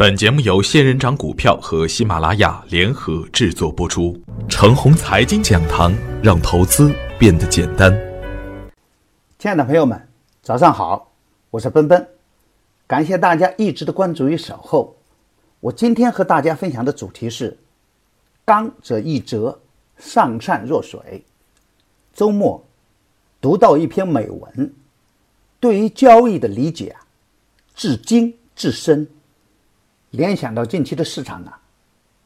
本节目由仙人掌股票和喜马拉雅联合制作播出。程红财经讲堂，让投资变得简单。亲爱的朋友们，早上好，我是奔奔，感谢大家一直的关注与守候。我今天和大家分享的主题是“刚则易折，上善若水”。周末读到一篇美文，对于交易的理解啊，至精至深。联想到近期的市场呢，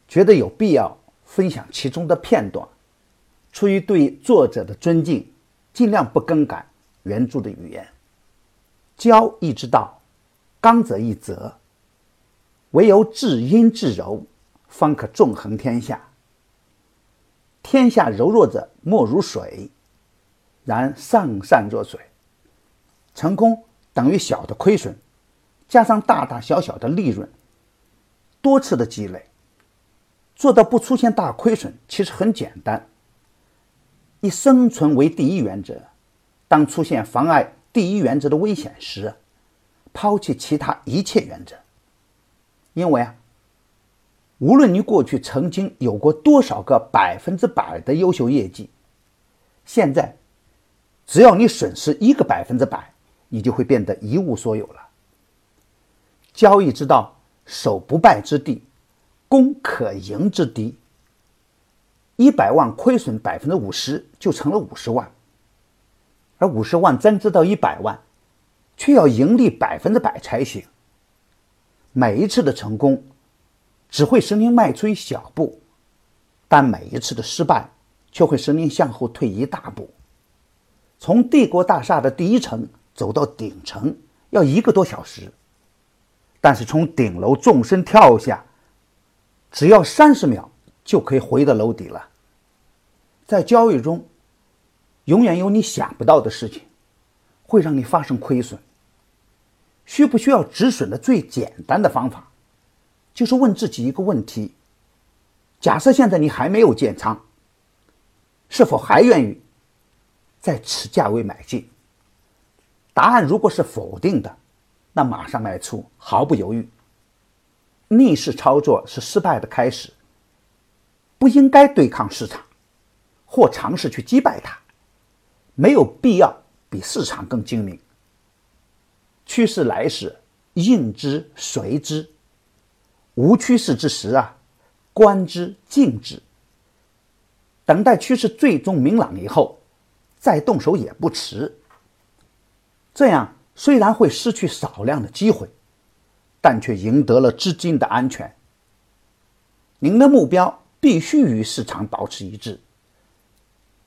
觉得有必要分享其中的片段。出于对作者的尊敬，尽量不更改原著的语言。交易之道，刚则易折，唯有至阴至柔，方可纵横天下。天下柔弱者，莫如水；然上善若水。成功等于小的亏损，加上大大小小的利润。多次的积累，做到不出现大亏损，其实很简单。以生存为第一原则，当出现妨碍第一原则的危险时，抛弃其他一切原则。因为啊，无论你过去曾经有过多少个百分之百的优秀业绩，现在只要你损失一个百分之百，你就会变得一无所有了。交易之道。守不败之地，攻可赢之敌。一百万亏损百分之五十，就成了五十万；而五十万增值到一百万，却要盈利百分之百才行。每一次的成功，只会使您迈出一小步，但每一次的失败，却会使您向后退一大步。从帝国大厦的第一层走到顶层，要一个多小时。但是从顶楼纵身跳下，只要三十秒就可以回到楼底了。在交易中，永远有你想不到的事情，会让你发生亏损。需不需要止损的最简单的方法，就是问自己一个问题：假设现在你还没有建仓，是否还愿意在此价位买进？答案如果是否定的。那马上卖出，毫不犹豫。逆势操作是失败的开始。不应该对抗市场，或尝试去击败它，没有必要比市场更精明。趋势来时，应之随之；无趋势之时啊，观之静之。等待趋势最终明朗以后，再动手也不迟。这样。虽然会失去少量的机会，但却赢得了资金的安全。您的目标必须与市场保持一致，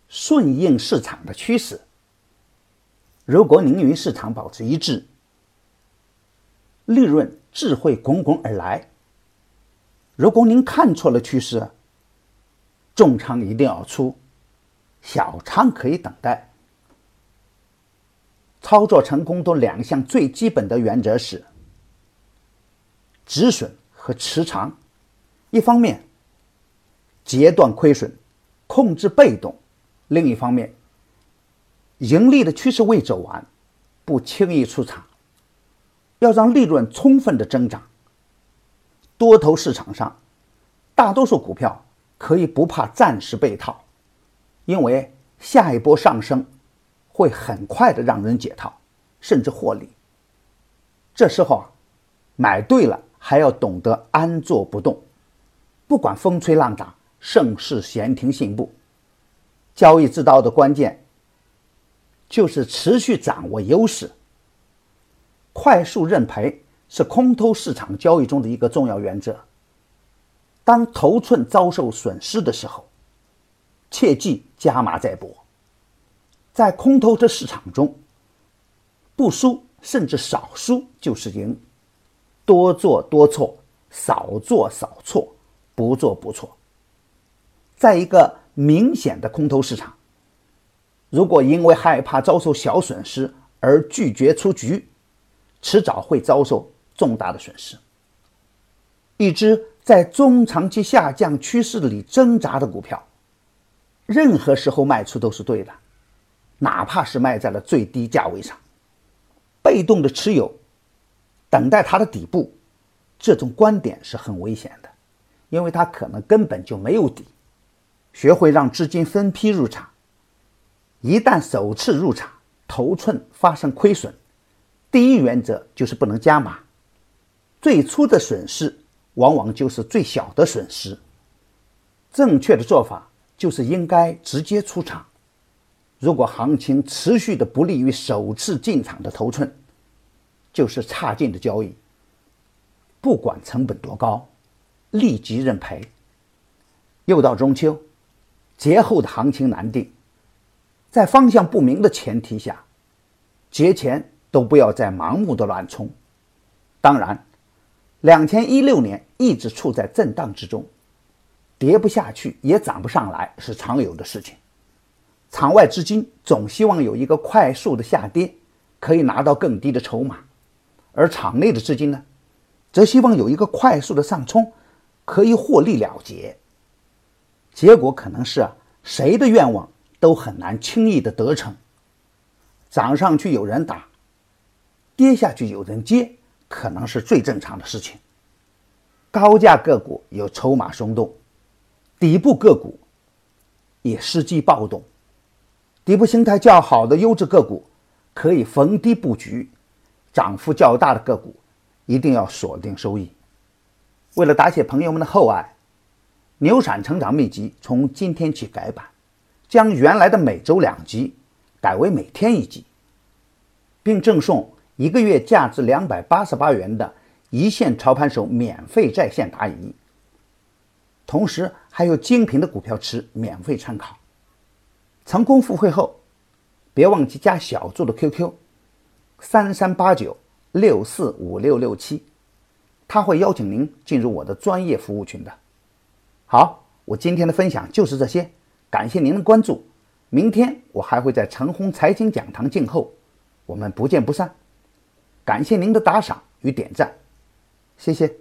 顺应市场的趋势。如果您与市场保持一致，利润自会滚滚而来。如果您看错了趋势，重仓一定要出，小仓可以等待。操作成功的两项最基本的原则是止损和持仓。一方面，截断亏损，控制被动；另一方面，盈利的趋势未走完，不轻易出场，要让利润充分的增长。多头市场上，大多数股票可以不怕暂时被套，因为下一波上升。会很快的让人解套，甚至获利。这时候啊，买对了还要懂得安坐不动，不管风吹浪打，盛世闲庭信步。交易之道的关键就是持续掌握优势。快速认赔是空头市场交易中的一个重要原则。当头寸遭受损失的时候，切记加码再搏。在空头的市场中，不输甚至少输就是赢，多做多错，少做少错，不做不错。在一个明显的空头市场，如果因为害怕遭受小损失而拒绝出局，迟早会遭受重大的损失。一只在中长期下降趋势里挣扎的股票，任何时候卖出都是对的。哪怕是卖在了最低价位上，被动的持有，等待它的底部，这种观点是很危险的，因为它可能根本就没有底。学会让资金分批入场，一旦首次入场头寸发生亏损，第一原则就是不能加码。最初的损失往往就是最小的损失。正确的做法就是应该直接出场。如果行情持续的不利于首次进场的头寸，就是差劲的交易。不管成本多高，立即认赔。又到中秋，节后的行情难定，在方向不明的前提下，节前都不要再盲目的乱冲。当然，两千一六年一直处在震荡之中，跌不下去也涨不上来是常有的事情。场外资金总希望有一个快速的下跌，可以拿到更低的筹码，而场内的资金呢，则希望有一个快速的上冲，可以获利了结。结果可能是啊，谁的愿望都很难轻易的得逞。涨上去有人打，跌下去有人接，可能是最正常的事情。高价个股有筹码松动，底部个股也伺机暴动。底部形态较好的优质个股可以逢低布局，涨幅较大的个股一定要锁定收益。为了答谢朋友们的厚爱，牛闪成长秘籍从今天起改版，将原来的每周两集改为每天一集，并赠送一个月价值两百八十八元的一线操盘手免费在线答疑，同时还有精品的股票池免费参考。成功付费后，别忘记加小助的 QQ：三三八九六四五六六七，他会邀请您进入我的专业服务群的。好，我今天的分享就是这些，感谢您的关注。明天我还会在陈红财经讲堂静候，我们不见不散。感谢您的打赏与点赞，谢谢。